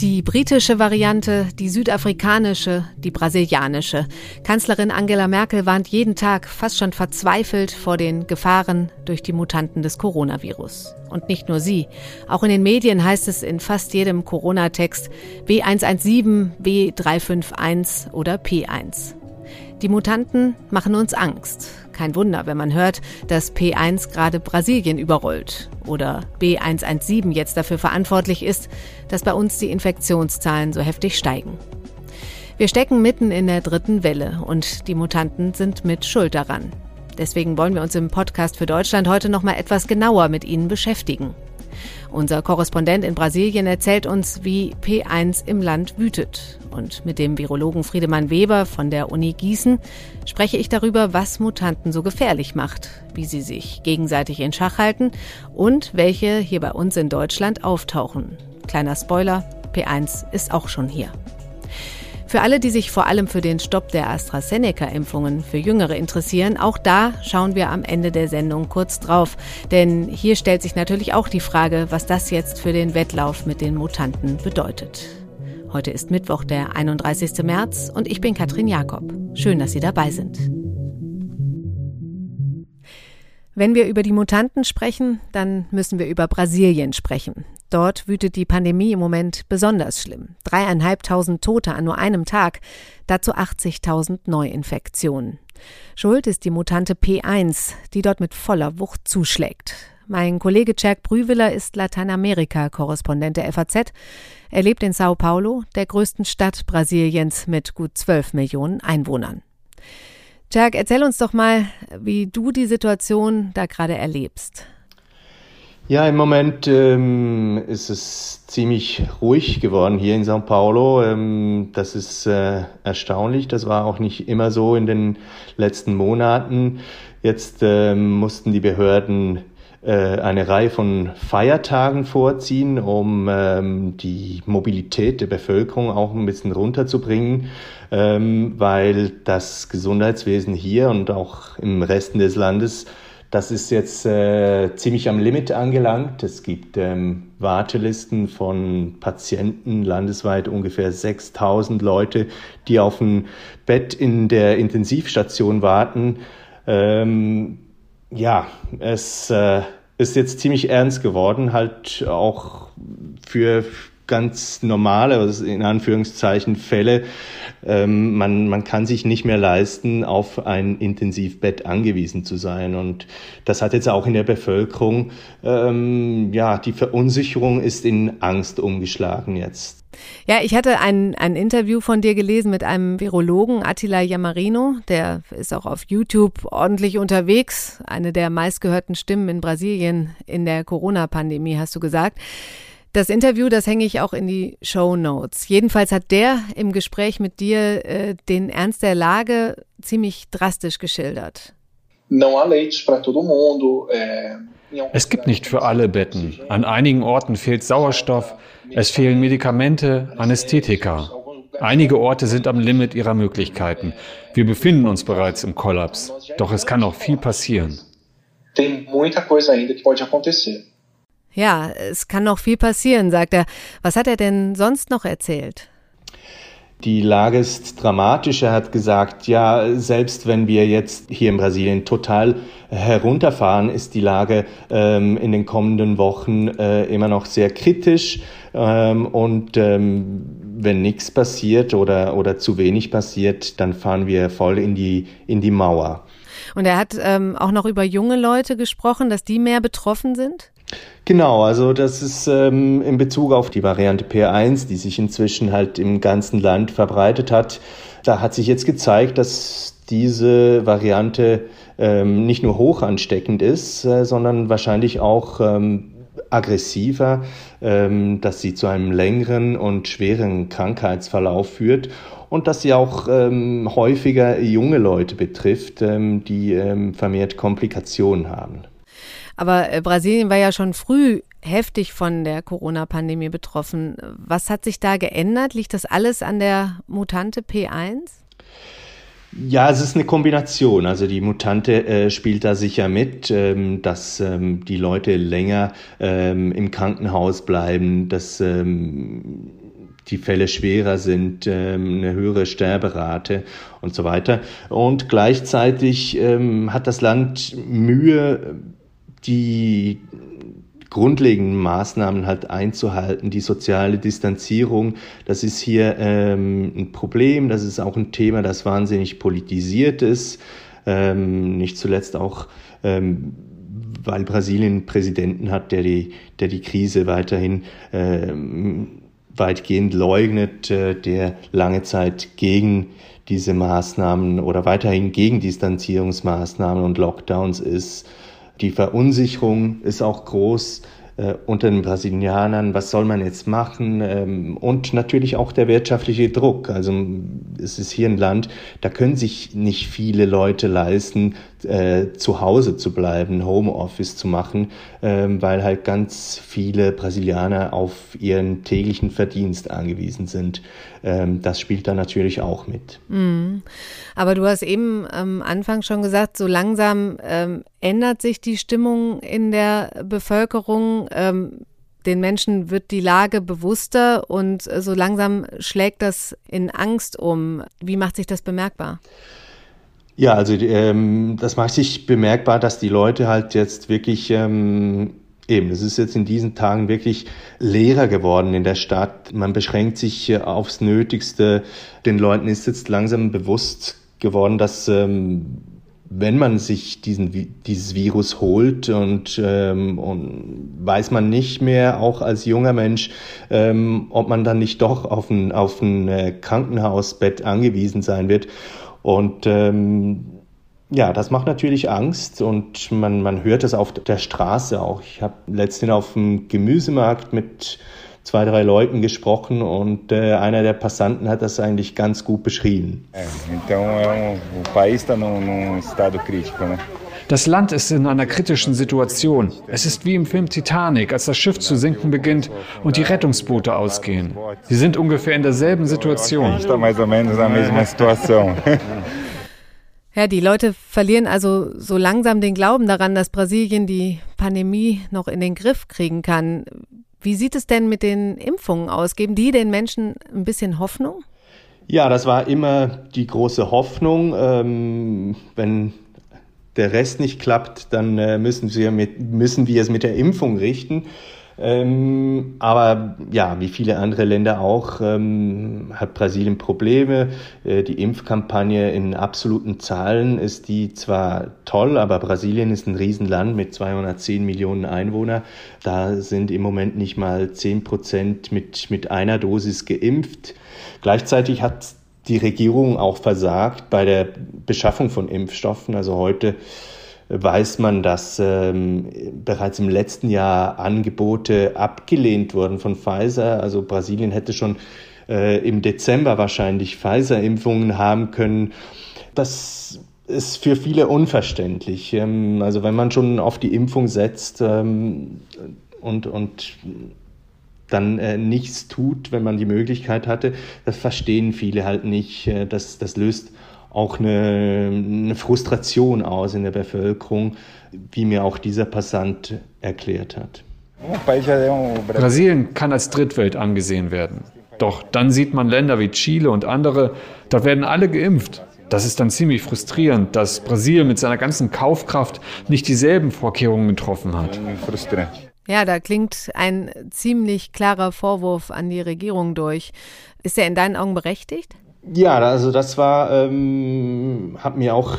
Die britische Variante, die südafrikanische, die brasilianische. Kanzlerin Angela Merkel warnt jeden Tag fast schon verzweifelt vor den Gefahren durch die Mutanten des Coronavirus. Und nicht nur sie. Auch in den Medien heißt es in fast jedem Corona-Text W117, W351 oder P1. Die Mutanten machen uns Angst. Kein Wunder, wenn man hört, dass P1 gerade Brasilien überrollt oder B117 jetzt dafür verantwortlich ist, dass bei uns die Infektionszahlen so heftig steigen. Wir stecken mitten in der dritten Welle und die Mutanten sind mit Schuld daran. Deswegen wollen wir uns im Podcast für Deutschland heute noch mal etwas genauer mit ihnen beschäftigen. Unser Korrespondent in Brasilien erzählt uns, wie P1 im Land wütet. Und mit dem Virologen Friedemann Weber von der Uni Gießen spreche ich darüber, was Mutanten so gefährlich macht, wie sie sich gegenseitig in Schach halten und welche hier bei uns in Deutschland auftauchen. Kleiner Spoiler, P1 ist auch schon hier. Für alle, die sich vor allem für den Stopp der AstraZeneca-Impfungen für Jüngere interessieren, auch da schauen wir am Ende der Sendung kurz drauf. Denn hier stellt sich natürlich auch die Frage, was das jetzt für den Wettlauf mit den Mutanten bedeutet. Heute ist Mittwoch, der 31. März und ich bin Katrin Jakob. Schön, dass Sie dabei sind. Wenn wir über die Mutanten sprechen, dann müssen wir über Brasilien sprechen. Dort wütet die Pandemie im Moment besonders schlimm. Dreieinhalbtausend Tote an nur einem Tag, dazu 80.000 Neuinfektionen. Schuld ist die Mutante P1, die dort mit voller Wucht zuschlägt. Mein Kollege Jack Brüwiller ist Lateinamerika-Korrespondent der FAZ. Er lebt in Sao Paulo, der größten Stadt Brasiliens mit gut 12 Millionen Einwohnern. Jack, erzähl uns doch mal, wie du die Situation da gerade erlebst. Ja, im Moment ähm, ist es ziemlich ruhig geworden hier in São Paulo. Ähm, das ist äh, erstaunlich. Das war auch nicht immer so in den letzten Monaten. Jetzt ähm, mussten die Behörden äh, eine Reihe von Feiertagen vorziehen, um ähm, die Mobilität der Bevölkerung auch ein bisschen runterzubringen, ähm, weil das Gesundheitswesen hier und auch im Resten des Landes das ist jetzt äh, ziemlich am Limit angelangt. Es gibt ähm, Wartelisten von Patienten landesweit ungefähr 6000 Leute, die auf ein Bett in der Intensivstation warten. Ähm, ja, es äh, ist jetzt ziemlich ernst geworden, halt auch für ganz normale, in Anführungszeichen, Fälle. Ähm, man, man kann sich nicht mehr leisten, auf ein Intensivbett angewiesen zu sein. Und das hat jetzt auch in der Bevölkerung, ähm, ja, die Verunsicherung ist in Angst umgeschlagen jetzt. Ja, ich hatte ein, ein Interview von dir gelesen mit einem Virologen, Attila Yamarino. Der ist auch auf YouTube ordentlich unterwegs. Eine der meistgehörten Stimmen in Brasilien in der Corona-Pandemie, hast du gesagt. Das Interview, das hänge ich auch in die Show Notes. Jedenfalls hat der im Gespräch mit dir äh, den Ernst der Lage ziemlich drastisch geschildert. Es gibt nicht für alle Betten. An einigen Orten fehlt Sauerstoff. Es fehlen Medikamente, Anästhetika. Einige Orte sind am Limit ihrer Möglichkeiten. Wir befinden uns bereits im Kollaps. Doch es kann noch viel passieren. Ja, es kann noch viel passieren, sagt er. Was hat er denn sonst noch erzählt? Die Lage ist dramatisch. Er hat gesagt, ja, selbst wenn wir jetzt hier in Brasilien total herunterfahren, ist die Lage ähm, in den kommenden Wochen äh, immer noch sehr kritisch. Ähm, und ähm, wenn nichts passiert oder, oder zu wenig passiert, dann fahren wir voll in die, in die Mauer. Und er hat ähm, auch noch über junge Leute gesprochen, dass die mehr betroffen sind? Genau, also das ist ähm, in Bezug auf die Variante P1, die sich inzwischen halt im ganzen Land verbreitet hat. Da hat sich jetzt gezeigt, dass diese Variante ähm, nicht nur hoch ansteckend ist, äh, sondern wahrscheinlich auch ähm, aggressiver, ähm, dass sie zu einem längeren und schweren Krankheitsverlauf führt und dass sie auch ähm, häufiger junge Leute betrifft, ähm, die ähm, vermehrt Komplikationen haben. Aber äh, Brasilien war ja schon früh heftig von der Corona-Pandemie betroffen. Was hat sich da geändert? Liegt das alles an der Mutante P1? Ja, es ist eine Kombination. Also die Mutante äh, spielt da sicher mit, ähm, dass ähm, die Leute länger ähm, im Krankenhaus bleiben, dass ähm, die Fälle schwerer sind, ähm, eine höhere Sterberate und so weiter. Und gleichzeitig ähm, hat das Land Mühe, die grundlegenden Maßnahmen halt einzuhalten. Die soziale Distanzierung, das ist hier ähm, ein Problem, das ist auch ein Thema, das wahnsinnig politisiert ist, ähm, nicht zuletzt auch ähm, weil Brasilien einen Präsidenten hat, der die, der die Krise weiterhin ähm, weitgehend leugnet, äh, der lange Zeit gegen diese Maßnahmen oder weiterhin gegen Distanzierungsmaßnahmen und Lockdowns ist. Die Verunsicherung ist auch groß äh, unter den Brasilianern, was soll man jetzt machen? Ähm, und natürlich auch der wirtschaftliche Druck. Also es ist hier ein Land, da können sich nicht viele Leute leisten, äh, zu Hause zu bleiben, Homeoffice zu machen, ähm, weil halt ganz viele Brasilianer auf ihren täglichen Verdienst angewiesen sind. Ähm, das spielt da natürlich auch mit. Mhm. Aber du hast eben am Anfang schon gesagt, so langsam ähm, ändert sich die Stimmung in der Bevölkerung. Ähm, den Menschen wird die Lage bewusster und so langsam schlägt das in Angst um. Wie macht sich das bemerkbar? Ja, also ähm, das macht sich bemerkbar, dass die Leute halt jetzt wirklich ähm, eben, es ist jetzt in diesen Tagen wirklich leerer geworden in der Stadt. Man beschränkt sich äh, aufs Nötigste. Den Leuten ist jetzt langsam bewusst geworden, dass ähm, wenn man sich diesen, dieses Virus holt und, ähm, und weiß man nicht mehr, auch als junger Mensch, ähm, ob man dann nicht doch auf ein, auf ein äh, Krankenhausbett angewiesen sein wird. Und ähm, ja, das macht natürlich Angst und man, man hört es auf der Straße auch. Ich habe letztens auf dem Gemüsemarkt mit zwei, drei Leuten gesprochen und äh, einer der Passanten hat das eigentlich ganz gut beschrieben. Das Land ist in einer kritischen Situation. Es ist wie im Film Titanic, als das Schiff zu sinken beginnt und die Rettungsboote ausgehen. Sie sind ungefähr in derselben Situation. Ja, die Leute verlieren also so langsam den Glauben daran, dass Brasilien die Pandemie noch in den Griff kriegen kann. Wie sieht es denn mit den Impfungen aus? Geben die den Menschen ein bisschen Hoffnung? Ja, das war immer die große Hoffnung. Ähm, wenn der Rest nicht klappt, dann äh, müssen, wir mit, müssen wir es mit der Impfung richten. Ähm, aber ja, wie viele andere Länder auch, ähm, hat Brasilien Probleme. Äh, die Impfkampagne in absoluten Zahlen ist die zwar toll, aber Brasilien ist ein Riesenland mit 210 Millionen Einwohnern. Da sind im Moment nicht mal 10 Prozent mit, mit einer Dosis geimpft. Gleichzeitig hat die Regierung auch versagt bei der Beschaffung von Impfstoffen. Also heute weiß man, dass ähm, bereits im letzten Jahr Angebote abgelehnt wurden von Pfizer. Also Brasilien hätte schon äh, im Dezember wahrscheinlich Pfizer-Impfungen haben können. Das ist für viele unverständlich. Ähm, also wenn man schon auf die Impfung setzt ähm, und, und dann äh, nichts tut, wenn man die Möglichkeit hatte, das verstehen viele halt nicht. Äh, das, das löst auch eine, eine Frustration aus in der Bevölkerung, wie mir auch dieser Passant erklärt hat. Brasilien kann als Drittwelt angesehen werden. Doch dann sieht man Länder wie Chile und andere, da werden alle geimpft. Das ist dann ziemlich frustrierend, dass Brasilien mit seiner ganzen Kaufkraft nicht dieselben Vorkehrungen getroffen hat. Ja, da klingt ein ziemlich klarer Vorwurf an die Regierung durch. Ist er in deinen Augen berechtigt? Ja, also das war, ähm, hat mir auch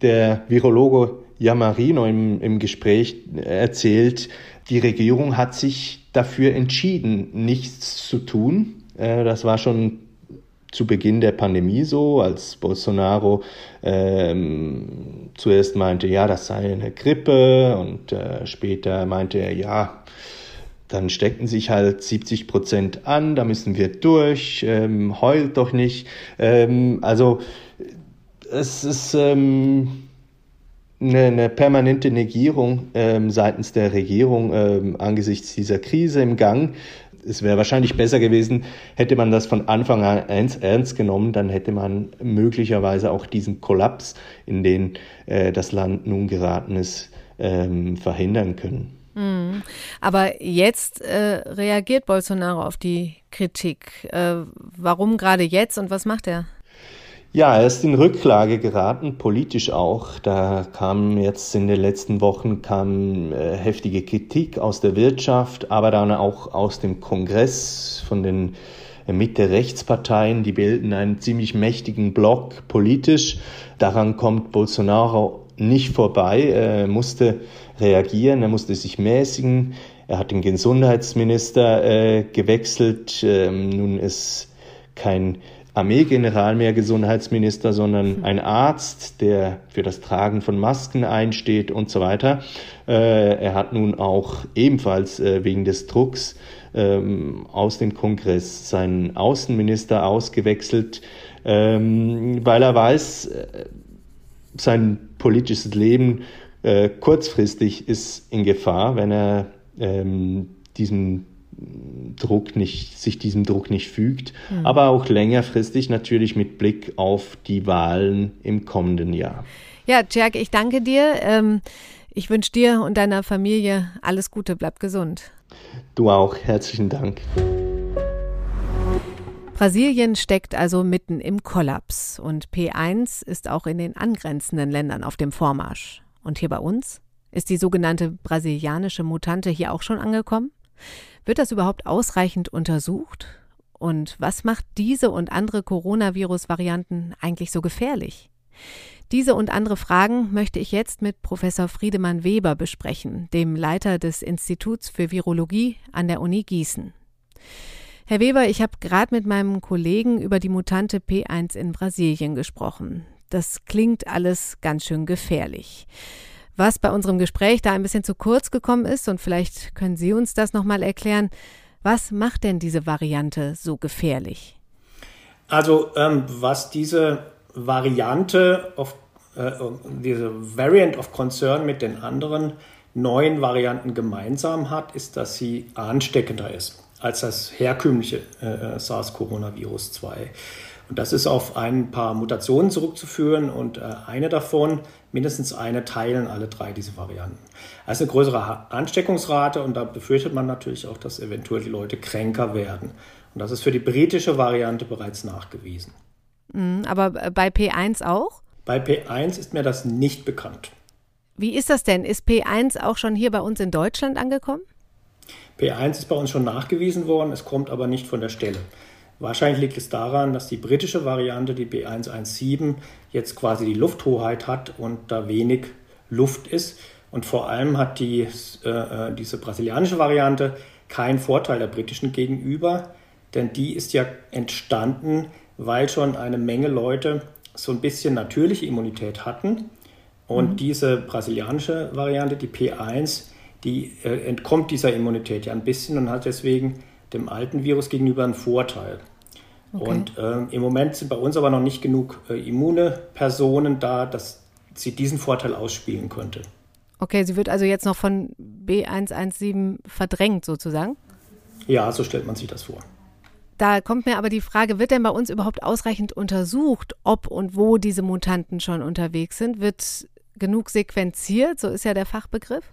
der Virologe Yamarino im, im Gespräch erzählt. Die Regierung hat sich dafür entschieden, nichts zu tun. Äh, das war schon zu Beginn der Pandemie so, als Bolsonaro ähm, zuerst meinte, ja, das sei eine Grippe und äh, später meinte er, ja, dann stecken sich halt 70 Prozent an, da müssen wir durch, ähm, heult doch nicht. Ähm, also es ist ähm, eine, eine permanente Negierung ähm, seitens der Regierung ähm, angesichts dieser Krise im Gang. Es wäre wahrscheinlich besser gewesen, hätte man das von Anfang an ernst genommen, dann hätte man möglicherweise auch diesen Kollaps, in den äh, das Land nun geraten ist, ähm, verhindern können. Mhm. Aber jetzt äh, reagiert Bolsonaro auf die Kritik. Äh, warum gerade jetzt und was macht er? Ja, er ist in Rücklage geraten, politisch auch. Da kam jetzt in den letzten Wochen kam äh, heftige Kritik aus der Wirtschaft, aber dann auch aus dem Kongress von den äh, Mitte-Rechtsparteien. Die bilden einen ziemlich mächtigen Block politisch. Daran kommt Bolsonaro nicht vorbei. Er musste reagieren, er musste sich mäßigen. Er hat den Gesundheitsminister äh, gewechselt. Ähm, nun ist kein Armeegeneral mehr Gesundheitsminister, sondern hm. ein Arzt, der für das Tragen von Masken einsteht und so weiter. Äh, er hat nun auch ebenfalls äh, wegen des Drucks ähm, aus dem Kongress seinen Außenminister ausgewechselt, ähm, weil er weiß, äh, sein politisches Leben kurzfristig ist in Gefahr, wenn er ähm, diesen Druck nicht, sich diesem Druck nicht fügt, mhm. aber auch längerfristig natürlich mit Blick auf die Wahlen im kommenden Jahr. Ja, Jack, ich danke dir. Ähm, ich wünsche dir und deiner Familie alles Gute. Bleib gesund. Du auch. Herzlichen Dank. Brasilien steckt also mitten im Kollaps und P1 ist auch in den angrenzenden Ländern auf dem Vormarsch. Und hier bei uns? Ist die sogenannte brasilianische Mutante hier auch schon angekommen? Wird das überhaupt ausreichend untersucht? Und was macht diese und andere Coronavirus-Varianten eigentlich so gefährlich? Diese und andere Fragen möchte ich jetzt mit Professor Friedemann Weber besprechen, dem Leiter des Instituts für Virologie an der Uni Gießen. Herr Weber, ich habe gerade mit meinem Kollegen über die Mutante P1 in Brasilien gesprochen. Das klingt alles ganz schön gefährlich. Was bei unserem Gespräch da ein bisschen zu kurz gekommen ist, und vielleicht können Sie uns das nochmal erklären, was macht denn diese Variante so gefährlich? Also ähm, was diese Variante, of, äh, diese Variant of Concern mit den anderen neuen Varianten gemeinsam hat, ist, dass sie ansteckender ist als das herkömmliche äh, äh SARS-Coronavirus 2. Und das ist auf ein paar Mutationen zurückzuführen und äh, eine davon, mindestens eine, teilen alle drei diese Varianten. Also eine größere Ansteckungsrate und da befürchtet man natürlich auch, dass eventuell die Leute kränker werden. Und das ist für die britische Variante bereits nachgewiesen. Mhm, aber bei P1 auch? Bei P1 ist mir das nicht bekannt. Wie ist das denn? Ist P1 auch schon hier bei uns in Deutschland angekommen? P1 ist bei uns schon nachgewiesen worden, es kommt aber nicht von der Stelle. Wahrscheinlich liegt es daran, dass die britische Variante, die B117, jetzt quasi die Lufthoheit hat und da wenig Luft ist. Und vor allem hat die, äh, äh, diese brasilianische Variante keinen Vorteil der britischen gegenüber, denn die ist ja entstanden, weil schon eine Menge Leute so ein bisschen natürliche Immunität hatten. Und mhm. diese brasilianische Variante, die P1, die äh, entkommt dieser Immunität ja ein bisschen und hat deswegen dem alten Virus gegenüber einen Vorteil. Okay. Und ähm, im Moment sind bei uns aber noch nicht genug äh, immune Personen da, dass sie diesen Vorteil ausspielen könnte. Okay, sie wird also jetzt noch von B117 verdrängt sozusagen? Ja, so stellt man sich das vor. Da kommt mir aber die Frage, wird denn bei uns überhaupt ausreichend untersucht, ob und wo diese Mutanten schon unterwegs sind? Wird genug sequenziert? So ist ja der Fachbegriff.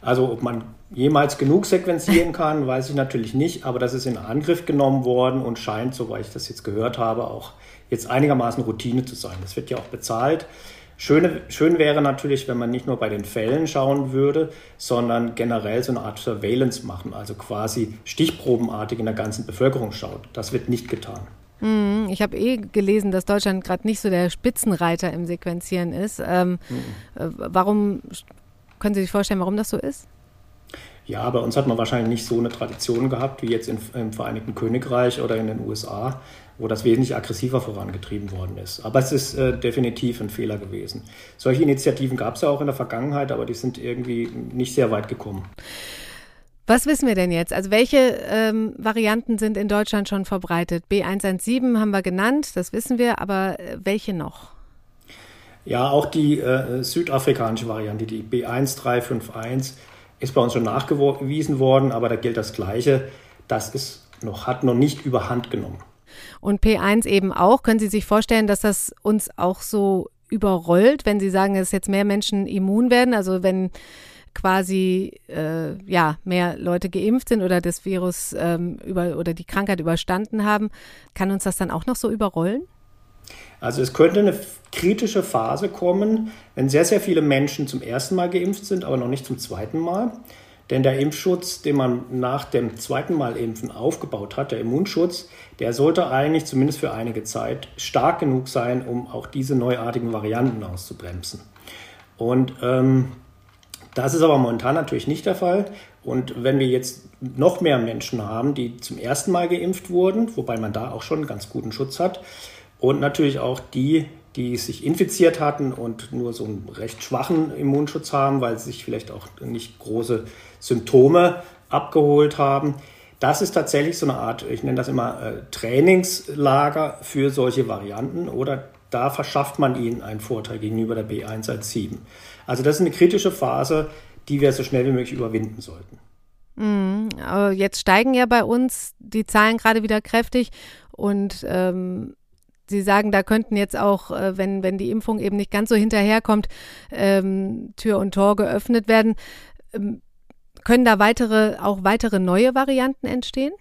Also ob man jemals genug sequenzieren kann, weiß ich natürlich nicht, aber das ist in Angriff genommen worden und scheint, soweit ich das jetzt gehört habe, auch jetzt einigermaßen Routine zu sein. Das wird ja auch bezahlt. Schöne, schön wäre natürlich, wenn man nicht nur bei den Fällen schauen würde, sondern generell so eine Art Surveillance machen, also quasi stichprobenartig in der ganzen Bevölkerung schaut. Das wird nicht getan. Hm, ich habe eh gelesen, dass Deutschland gerade nicht so der Spitzenreiter im Sequenzieren ist. Ähm, mhm. Warum können Sie sich vorstellen, warum das so ist? Ja, bei uns hat man wahrscheinlich nicht so eine Tradition gehabt wie jetzt in, im Vereinigten Königreich oder in den USA, wo das wesentlich aggressiver vorangetrieben worden ist. Aber es ist äh, definitiv ein Fehler gewesen. Solche Initiativen gab es ja auch in der Vergangenheit, aber die sind irgendwie nicht sehr weit gekommen. Was wissen wir denn jetzt? Also welche ähm, Varianten sind in Deutschland schon verbreitet? B117 haben wir genannt, das wissen wir, aber äh, welche noch? Ja, auch die äh, südafrikanische Variante, die B1351, ist bei uns schon nachgewiesen worden, aber da gilt das Gleiche. das ist noch, hat noch nicht überhand genommen. Und P1 eben auch. Können Sie sich vorstellen, dass das uns auch so überrollt, wenn Sie sagen, dass jetzt mehr Menschen immun werden? Also wenn quasi äh, ja mehr Leute geimpft sind oder das Virus ähm, über oder die Krankheit überstanden haben, kann uns das dann auch noch so überrollen? Also es könnte eine kritische Phase kommen, wenn sehr, sehr viele Menschen zum ersten Mal geimpft sind, aber noch nicht zum zweiten Mal. Denn der Impfschutz, den man nach dem zweiten Mal Impfen aufgebaut hat, der Immunschutz, der sollte eigentlich zumindest für einige Zeit stark genug sein, um auch diese neuartigen Varianten auszubremsen. Und ähm, das ist aber momentan natürlich nicht der Fall. Und wenn wir jetzt noch mehr Menschen haben, die zum ersten Mal geimpft wurden, wobei man da auch schon einen ganz guten Schutz hat, und natürlich auch die, die sich infiziert hatten und nur so einen recht schwachen Immunschutz haben, weil sie sich vielleicht auch nicht große Symptome abgeholt haben. Das ist tatsächlich so eine Art, ich nenne das immer äh, Trainingslager für solche Varianten oder da verschafft man ihnen einen Vorteil gegenüber der B117. Also das ist eine kritische Phase, die wir so schnell wie möglich überwinden sollten. Mhm. Jetzt steigen ja bei uns die Zahlen gerade wieder kräftig und ähm, Sie sagen, da könnten jetzt auch, äh, wenn, wenn die Impfung eben nicht ganz so hinterherkommt, ähm, Tür und Tor geöffnet werden. Ähm, können da weitere, auch weitere neue Varianten entstehen?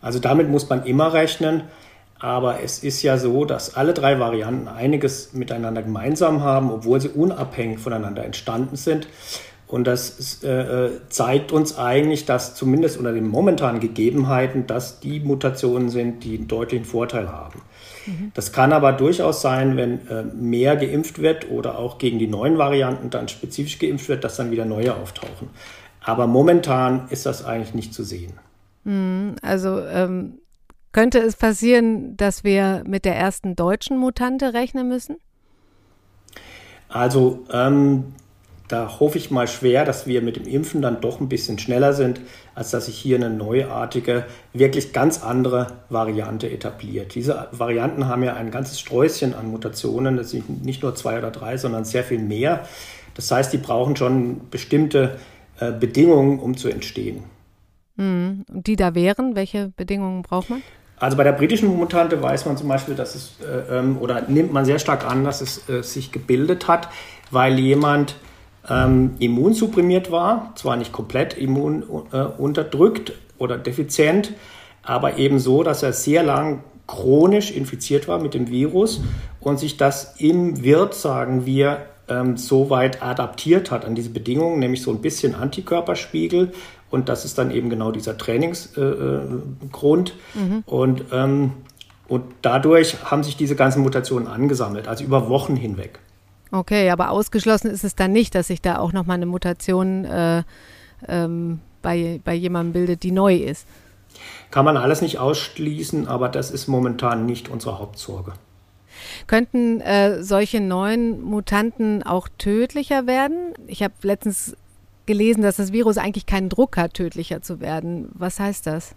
Also damit muss man immer rechnen. Aber es ist ja so, dass alle drei Varianten einiges miteinander gemeinsam haben, obwohl sie unabhängig voneinander entstanden sind. Und das äh, zeigt uns eigentlich, dass zumindest unter den momentanen Gegebenheiten, dass die Mutationen sind, die einen deutlichen Vorteil haben. Mhm. Das kann aber durchaus sein, wenn äh, mehr geimpft wird oder auch gegen die neuen Varianten dann spezifisch geimpft wird, dass dann wieder neue auftauchen. Aber momentan ist das eigentlich nicht zu sehen. Mhm. Also ähm, könnte es passieren, dass wir mit der ersten deutschen Mutante rechnen müssen? Also ähm, da hoffe ich mal schwer, dass wir mit dem Impfen dann doch ein bisschen schneller sind, als dass sich hier eine neuartige, wirklich ganz andere Variante etabliert. Diese Varianten haben ja ein ganzes Sträußchen an Mutationen, das sind nicht nur zwei oder drei, sondern sehr viel mehr. Das heißt, die brauchen schon bestimmte äh, Bedingungen, um zu entstehen. Mhm. Die da wären, welche Bedingungen braucht man? Also bei der britischen Mutante weiß man zum Beispiel, dass es, äh, ähm, oder nimmt man sehr stark an, dass es äh, sich gebildet hat, weil jemand ähm, immunsupprimiert war, zwar nicht komplett immun äh, unterdrückt oder defizient, aber eben so, dass er sehr lang chronisch infiziert war mit dem Virus und sich das im Wirt, sagen wir, ähm, so weit adaptiert hat an diese Bedingungen, nämlich so ein bisschen Antikörperspiegel und das ist dann eben genau dieser Trainingsgrund. Äh, mhm. Und, ähm, und dadurch haben sich diese ganzen Mutationen angesammelt, also über Wochen hinweg. Okay, aber ausgeschlossen ist es dann nicht, dass sich da auch nochmal eine Mutation äh, ähm, bei, bei jemandem bildet, die neu ist. Kann man alles nicht ausschließen, aber das ist momentan nicht unsere Hauptsorge. Könnten äh, solche neuen Mutanten auch tödlicher werden? Ich habe letztens gelesen, dass das Virus eigentlich keinen Druck hat, tödlicher zu werden. Was heißt das?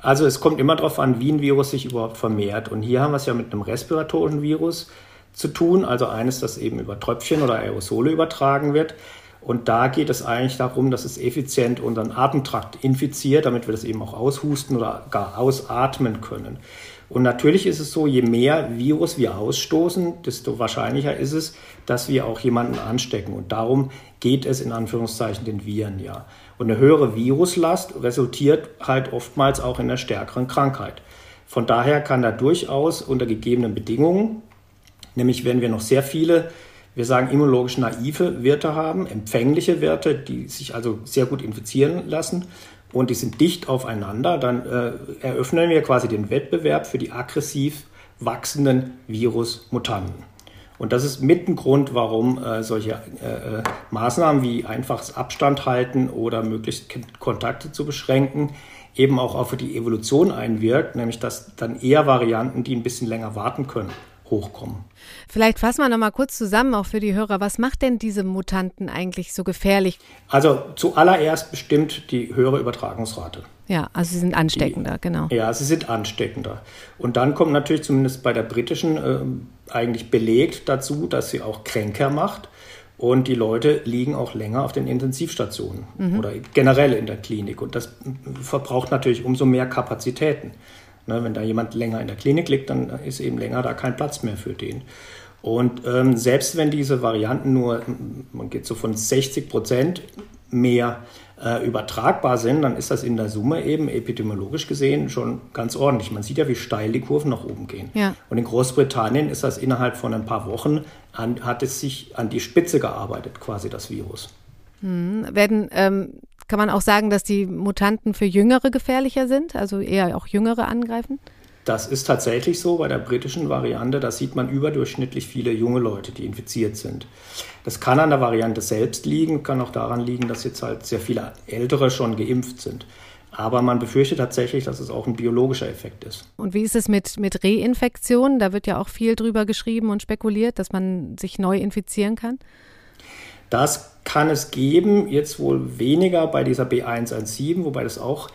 Also es kommt immer darauf an, wie ein Virus sich überhaupt vermehrt. Und hier haben wir es ja mit einem respiratorischen Virus zu tun, also eines, das eben über Tröpfchen oder Aerosole übertragen wird. Und da geht es eigentlich darum, dass es effizient unseren Atemtrakt infiziert, damit wir das eben auch aushusten oder gar ausatmen können. Und natürlich ist es so, je mehr Virus wir ausstoßen, desto wahrscheinlicher ist es, dass wir auch jemanden anstecken. Und darum geht es in Anführungszeichen den Viren ja. Und eine höhere Viruslast resultiert halt oftmals auch in einer stärkeren Krankheit. Von daher kann da durchaus unter gegebenen Bedingungen, nämlich wenn wir noch sehr viele, wir sagen immunologisch naive Wirte haben, empfängliche Wirte, die sich also sehr gut infizieren lassen, und die sind dicht aufeinander, dann äh, eröffnen wir quasi den Wettbewerb für die aggressiv wachsenden Virusmutanten. Und das ist mit ein Grund, warum äh, solche äh, äh, Maßnahmen wie einfaches Abstand halten oder möglichst Kontakte zu beschränken eben auch auf die Evolution einwirkt, nämlich dass dann eher Varianten, die ein bisschen länger warten können, hochkommen. Vielleicht fassen wir noch mal kurz zusammen, auch für die Hörer. Was macht denn diese Mutanten eigentlich so gefährlich? Also zuallererst bestimmt die höhere Übertragungsrate. Ja, also sie sind ansteckender, die, genau. Ja, sie sind ansteckender. Und dann kommt natürlich zumindest bei der britischen äh, eigentlich belegt dazu, dass sie auch kränker macht. Und die Leute liegen auch länger auf den Intensivstationen mhm. oder generell in der Klinik. Und das verbraucht natürlich umso mehr Kapazitäten. Ne, wenn da jemand länger in der Klinik liegt, dann ist eben länger da kein Platz mehr für den. Und ähm, selbst wenn diese Varianten nur, man geht so von 60 Prozent mehr äh, übertragbar sind, dann ist das in der Summe eben epidemiologisch gesehen schon ganz ordentlich. Man sieht ja, wie steil die Kurven nach oben gehen. Ja. Und in Großbritannien ist das innerhalb von ein paar Wochen, an, hat es sich an die Spitze gearbeitet, quasi das Virus. Hm. Werden, ähm, kann man auch sagen, dass die Mutanten für Jüngere gefährlicher sind, also eher auch Jüngere angreifen? Das ist tatsächlich so bei der britischen Variante. Da sieht man überdurchschnittlich viele junge Leute, die infiziert sind. Das kann an der Variante selbst liegen, kann auch daran liegen, dass jetzt halt sehr viele Ältere schon geimpft sind. Aber man befürchtet tatsächlich, dass es auch ein biologischer Effekt ist. Und wie ist es mit, mit Reinfektionen? Da wird ja auch viel drüber geschrieben und spekuliert, dass man sich neu infizieren kann. Das kann es geben, jetzt wohl weniger bei dieser B117, wobei das auch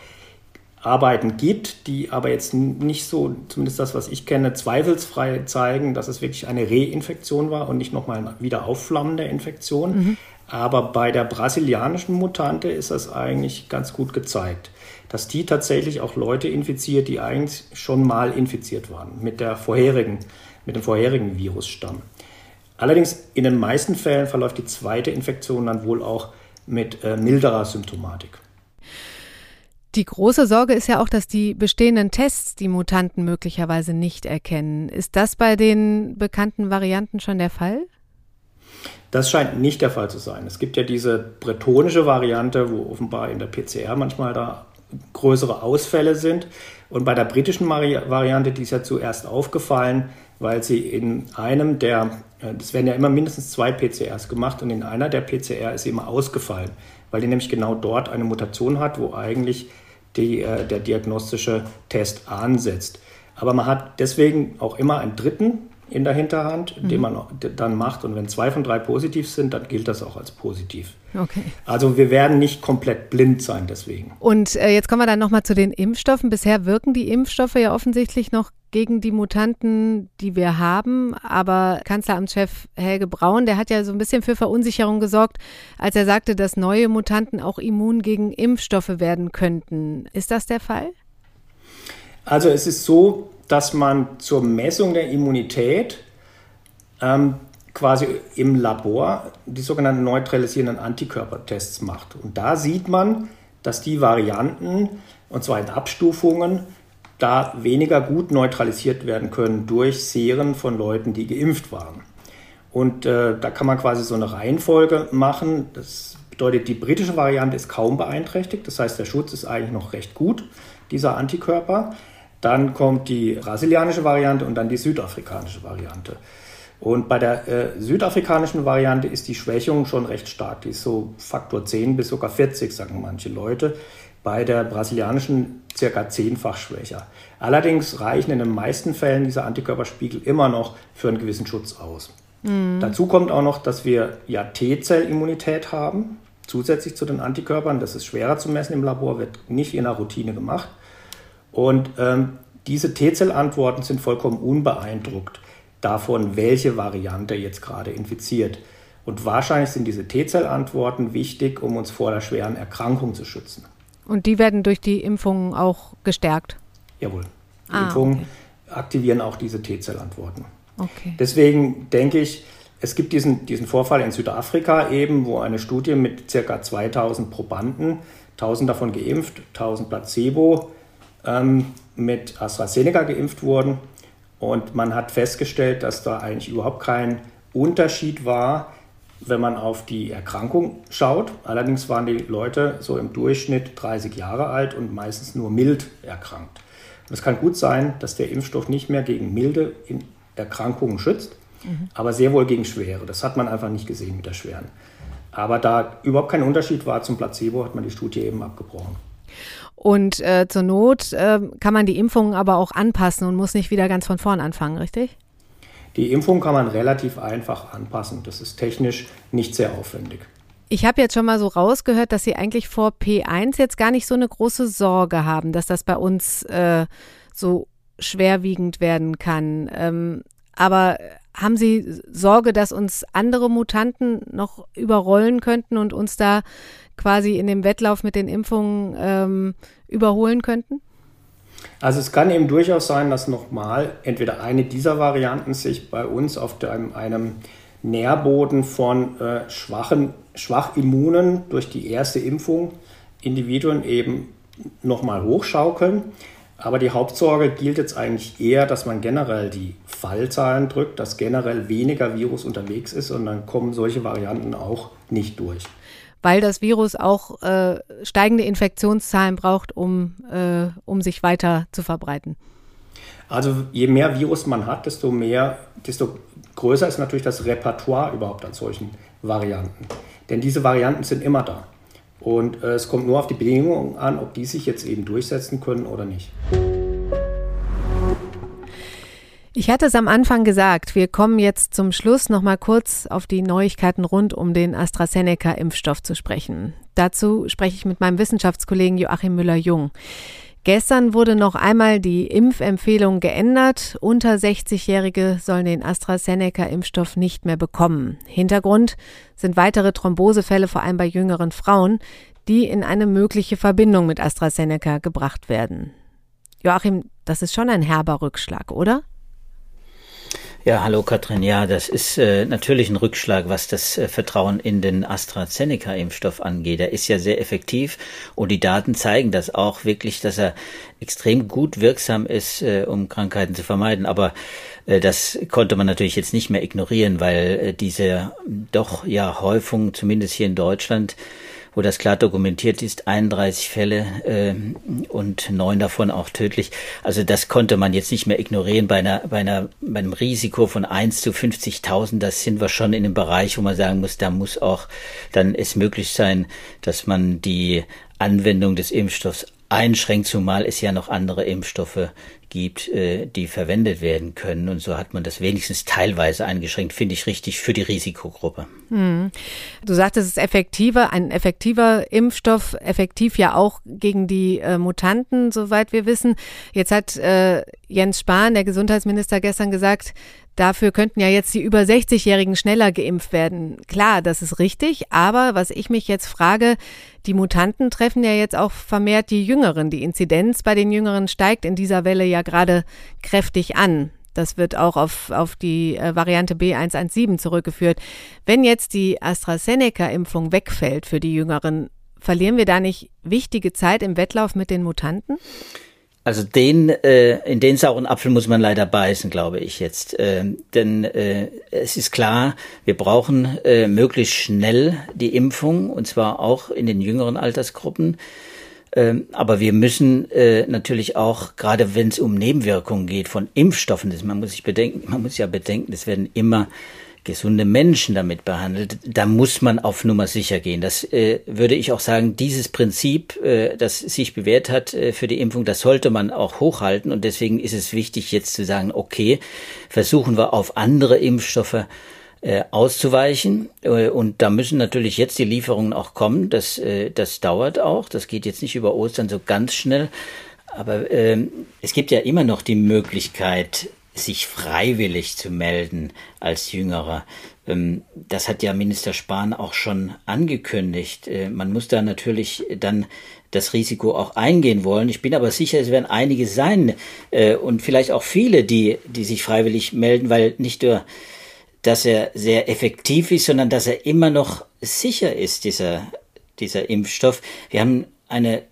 Arbeiten gibt, die aber jetzt nicht so, zumindest das, was ich kenne, zweifelsfrei zeigen, dass es wirklich eine Reinfektion war und nicht nochmal wieder aufflammende Infektion. Mhm. Aber bei der brasilianischen Mutante ist das eigentlich ganz gut gezeigt, dass die tatsächlich auch Leute infiziert, die eigentlich schon mal infiziert waren mit der vorherigen, mit dem vorherigen Virusstamm. Allerdings in den meisten Fällen verläuft die zweite Infektion dann wohl auch mit äh, milderer Symptomatik. Die große Sorge ist ja auch, dass die bestehenden Tests die Mutanten möglicherweise nicht erkennen. Ist das bei den bekannten Varianten schon der Fall? Das scheint nicht der Fall zu sein. Es gibt ja diese bretonische Variante, wo offenbar in der PCR manchmal da größere Ausfälle sind. Und bei der britischen Variante, die ist ja zuerst aufgefallen, weil sie in einem der, es werden ja immer mindestens zwei PCRs gemacht und in einer der PCR ist sie immer ausgefallen weil die nämlich genau dort eine Mutation hat, wo eigentlich die, äh, der diagnostische Test ansetzt. Aber man hat deswegen auch immer einen dritten in der Hinterhand, mhm. den man dann macht. Und wenn zwei von drei positiv sind, dann gilt das auch als positiv. Okay. Also wir werden nicht komplett blind sein deswegen. Und äh, jetzt kommen wir dann nochmal zu den Impfstoffen. Bisher wirken die Impfstoffe ja offensichtlich noch gegen die Mutanten, die wir haben. Aber Kanzleramtschef Helge Braun, der hat ja so ein bisschen für Verunsicherung gesorgt, als er sagte, dass neue Mutanten auch immun gegen Impfstoffe werden könnten. Ist das der Fall? Also es ist so, dass man zur Messung der Immunität ähm, quasi im Labor die sogenannten neutralisierenden Antikörpertests macht. Und da sieht man, dass die Varianten, und zwar in Abstufungen, da weniger gut neutralisiert werden können durch Seren von Leuten, die geimpft waren. Und äh, da kann man quasi so eine Reihenfolge machen. Das bedeutet, die britische Variante ist kaum beeinträchtigt. Das heißt, der Schutz ist eigentlich noch recht gut, dieser Antikörper. Dann kommt die brasilianische Variante und dann die südafrikanische Variante. Und bei der äh, südafrikanischen Variante ist die Schwächung schon recht stark. Die ist so Faktor 10 bis sogar 40, sagen manche Leute. Bei der brasilianischen circa zehnfach schwächer. Allerdings reichen in den meisten Fällen diese Antikörperspiegel immer noch für einen gewissen Schutz aus. Mhm. Dazu kommt auch noch, dass wir ja T-Zellimmunität haben, zusätzlich zu den Antikörpern. Das ist schwerer zu messen im Labor, wird nicht in der Routine gemacht. Und ähm, diese T-Zell-Antworten sind vollkommen unbeeindruckt davon, welche Variante jetzt gerade infiziert. Und wahrscheinlich sind diese T-Zell-Antworten wichtig, um uns vor der schweren Erkrankung zu schützen. Und die werden durch die Impfungen auch gestärkt? Jawohl. Die ah, Impfungen okay. aktivieren auch diese T-Zell-Antworten. Okay. Deswegen denke ich, es gibt diesen, diesen Vorfall in Südafrika eben, wo eine Studie mit ca. 2000 Probanden, 1000 davon geimpft, 1000 Placebo, ähm, mit AstraZeneca geimpft wurden. Und man hat festgestellt, dass da eigentlich überhaupt kein Unterschied war, wenn man auf die Erkrankung schaut. Allerdings waren die Leute so im Durchschnitt 30 Jahre alt und meistens nur mild erkrankt. Und es kann gut sein, dass der Impfstoff nicht mehr gegen milde Erkrankungen schützt, mhm. aber sehr wohl gegen schwere. Das hat man einfach nicht gesehen mit der schweren. Aber da überhaupt kein Unterschied war zum Placebo, hat man die Studie eben abgebrochen. Und äh, zur Not äh, kann man die Impfungen aber auch anpassen und muss nicht wieder ganz von vorn anfangen, richtig? Die Impfung kann man relativ einfach anpassen. Das ist technisch nicht sehr aufwendig. Ich habe jetzt schon mal so rausgehört, dass Sie eigentlich vor P1 jetzt gar nicht so eine große Sorge haben, dass das bei uns äh, so schwerwiegend werden kann. Ähm, Aber haben Sie Sorge, dass uns andere Mutanten noch überrollen könnten und uns da quasi in dem Wettlauf mit den Impfungen ähm, überholen könnten? Also es kann eben durchaus sein, dass nochmal entweder eine dieser Varianten sich bei uns auf einem, einem Nährboden von äh, schwachen, schwach immunen durch die erste Impfung Individuen eben nochmal hochschaukeln. Aber die Hauptsorge gilt jetzt eigentlich eher, dass man generell die Fallzahlen drückt, dass generell weniger Virus unterwegs ist und dann kommen solche Varianten auch nicht durch. Weil das Virus auch äh, steigende Infektionszahlen braucht, um, äh, um sich weiter zu verbreiten. Also je mehr Virus man hat, desto mehr, desto größer ist natürlich das Repertoire überhaupt an solchen Varianten. Denn diese Varianten sind immer da. Und äh, es kommt nur auf die Bedingungen an, ob die sich jetzt eben durchsetzen können oder nicht. Ich hatte es am Anfang gesagt, wir kommen jetzt zum Schluss noch mal kurz auf die Neuigkeiten rund um den AstraZeneca-Impfstoff zu sprechen. Dazu spreche ich mit meinem Wissenschaftskollegen Joachim Müller-Jung. Gestern wurde noch einmal die Impfempfehlung geändert. Unter 60-Jährige sollen den AstraZeneca-Impfstoff nicht mehr bekommen. Hintergrund sind weitere Thrombosefälle, vor allem bei jüngeren Frauen, die in eine mögliche Verbindung mit AstraZeneca gebracht werden. Joachim, das ist schon ein herber Rückschlag, oder? Ja, hallo Katrin. Ja, das ist äh, natürlich ein Rückschlag, was das äh, Vertrauen in den AstraZeneca-Impfstoff angeht. Er ist ja sehr effektiv und die Daten zeigen das auch wirklich, dass er extrem gut wirksam ist, äh, um Krankheiten zu vermeiden. Aber äh, das konnte man natürlich jetzt nicht mehr ignorieren, weil äh, diese doch ja Häufung, zumindest hier in Deutschland, wo das klar dokumentiert ist, 31 Fälle äh, und neun davon auch tödlich. Also das konnte man jetzt nicht mehr ignorieren bei einer, bei einer, bei einem Risiko von 1 zu 50.000. Das sind wir schon in einem Bereich, wo man sagen muss, da muss auch dann es möglich sein, dass man die Anwendung des Impfstoffs einschränkt, zumal es ja noch andere Impfstoffe gibt, äh, die verwendet werden können. Und so hat man das wenigstens teilweise eingeschränkt, finde ich richtig, für die Risikogruppe. Hm. Du sagtest, es ist effektiver, ein effektiver Impfstoff, effektiv ja auch gegen die äh, Mutanten, soweit wir wissen. Jetzt hat äh, Jens Spahn, der Gesundheitsminister, gestern gesagt, Dafür könnten ja jetzt die über 60-Jährigen schneller geimpft werden. Klar, das ist richtig, aber was ich mich jetzt frage, die Mutanten treffen ja jetzt auch vermehrt die Jüngeren. Die Inzidenz bei den Jüngeren steigt in dieser Welle ja gerade kräftig an. Das wird auch auf, auf die äh, Variante B117 zurückgeführt. Wenn jetzt die AstraZeneca-Impfung wegfällt für die Jüngeren, verlieren wir da nicht wichtige Zeit im Wettlauf mit den Mutanten? Also den, äh, in den sauren Apfel muss man leider beißen, glaube ich jetzt. Äh, denn äh, es ist klar, wir brauchen äh, möglichst schnell die Impfung, und zwar auch in den jüngeren Altersgruppen. Ähm, aber wir müssen äh, natürlich auch, gerade wenn es um Nebenwirkungen geht von Impfstoffen, das, man muss sich bedenken, man muss ja bedenken, es werden immer gesunde Menschen damit behandelt, da muss man auf Nummer sicher gehen. Das äh, würde ich auch sagen, dieses Prinzip, äh, das sich bewährt hat äh, für die Impfung, das sollte man auch hochhalten. Und deswegen ist es wichtig, jetzt zu sagen, okay, versuchen wir auf andere Impfstoffe äh, auszuweichen. Äh, und da müssen natürlich jetzt die Lieferungen auch kommen. Das, äh, das dauert auch. Das geht jetzt nicht über Ostern so ganz schnell. Aber ähm, es gibt ja immer noch die Möglichkeit, sich freiwillig zu melden als Jüngerer. Ähm, das hat ja Minister Spahn auch schon angekündigt. Äh, man muss da natürlich dann das Risiko auch eingehen wollen. Ich bin aber sicher, es werden einige sein äh, und vielleicht auch viele, die, die sich freiwillig melden, weil nicht nur, dass er sehr effektiv ist, sondern dass er immer noch sicher ist, dieser, dieser Impfstoff. Wir haben eine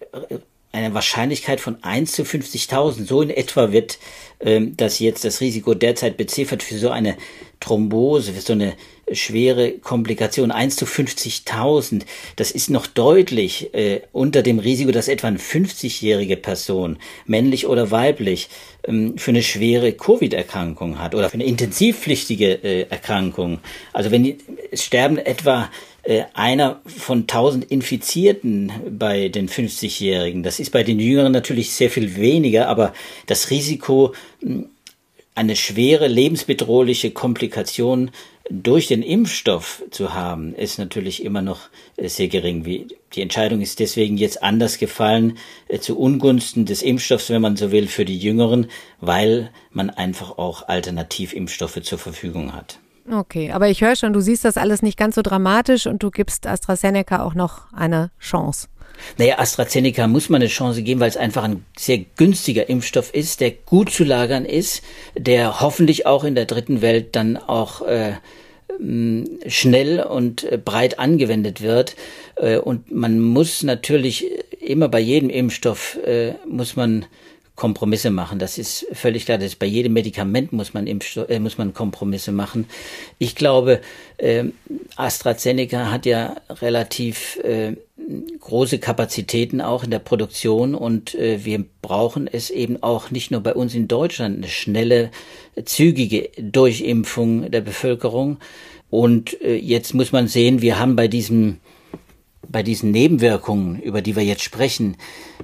eine Wahrscheinlichkeit von 1 zu 50.000. So in etwa wird ähm, das jetzt das Risiko derzeit beziffert für so eine Thrombose, für so eine schwere Komplikation. 1 zu 50.000. Das ist noch deutlich äh, unter dem Risiko, dass etwa eine 50-jährige Person, männlich oder weiblich, ähm, für eine schwere Covid-Erkrankung hat oder für eine intensivpflichtige äh, Erkrankung. Also wenn die, es sterben etwa äh, einer von 1000 Infizierten bei den 50-Jährigen. Das ist bei den Jüngeren natürlich sehr viel weniger, aber das Risiko, hm, eine schwere lebensbedrohliche Komplikation durch den Impfstoff zu haben, ist natürlich immer noch äh, sehr gering. Die Entscheidung ist deswegen jetzt anders gefallen äh, zu Ungunsten des Impfstoffs, wenn man so will, für die Jüngeren, weil man einfach auch Alternativimpfstoffe zur Verfügung hat. Okay, aber ich höre schon, du siehst das alles nicht ganz so dramatisch und du gibst AstraZeneca auch noch eine Chance. Naja, AstraZeneca muss man eine Chance geben, weil es einfach ein sehr günstiger Impfstoff ist, der gut zu lagern ist, der hoffentlich auch in der dritten Welt dann auch äh, schnell und äh, breit angewendet wird. Äh, und man muss natürlich immer bei jedem Impfstoff äh, muss man Kompromisse machen. Das ist völlig klar. Das ist bei jedem Medikament muss man, Impfstoff, äh, muss man Kompromisse machen. Ich glaube, äh, AstraZeneca hat ja relativ äh, große Kapazitäten auch in der Produktion und äh, wir brauchen es eben auch nicht nur bei uns in Deutschland eine schnelle, zügige Durchimpfung der Bevölkerung. Und äh, jetzt muss man sehen, wir haben bei diesem bei diesen Nebenwirkungen, über die wir jetzt sprechen,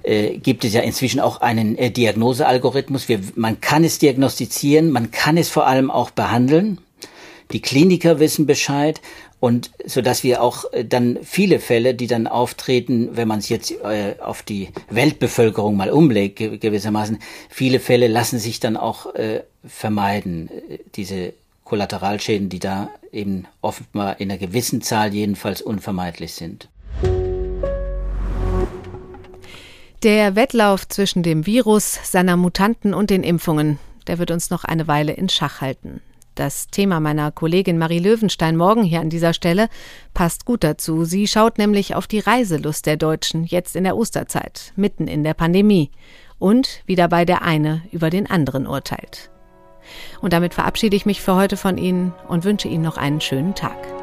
äh, gibt es ja inzwischen auch einen äh, Diagnosealgorithmus. Man kann es diagnostizieren, man kann es vor allem auch behandeln. Die Kliniker wissen Bescheid und so dass wir auch äh, dann viele Fälle, die dann auftreten, wenn man es jetzt äh, auf die Weltbevölkerung mal umlegt gewissermaßen, viele Fälle lassen sich dann auch äh, vermeiden, äh, diese Kollateralschäden, die da eben offenbar in einer gewissen Zahl jedenfalls unvermeidlich sind. Der Wettlauf zwischen dem Virus, seiner Mutanten und den Impfungen, der wird uns noch eine Weile in Schach halten. Das Thema meiner Kollegin Marie Löwenstein morgen hier an dieser Stelle passt gut dazu. Sie schaut nämlich auf die Reiselust der Deutschen jetzt in der Osterzeit, mitten in der Pandemie und wie dabei der eine über den anderen urteilt. Und damit verabschiede ich mich für heute von Ihnen und wünsche Ihnen noch einen schönen Tag.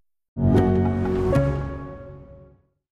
you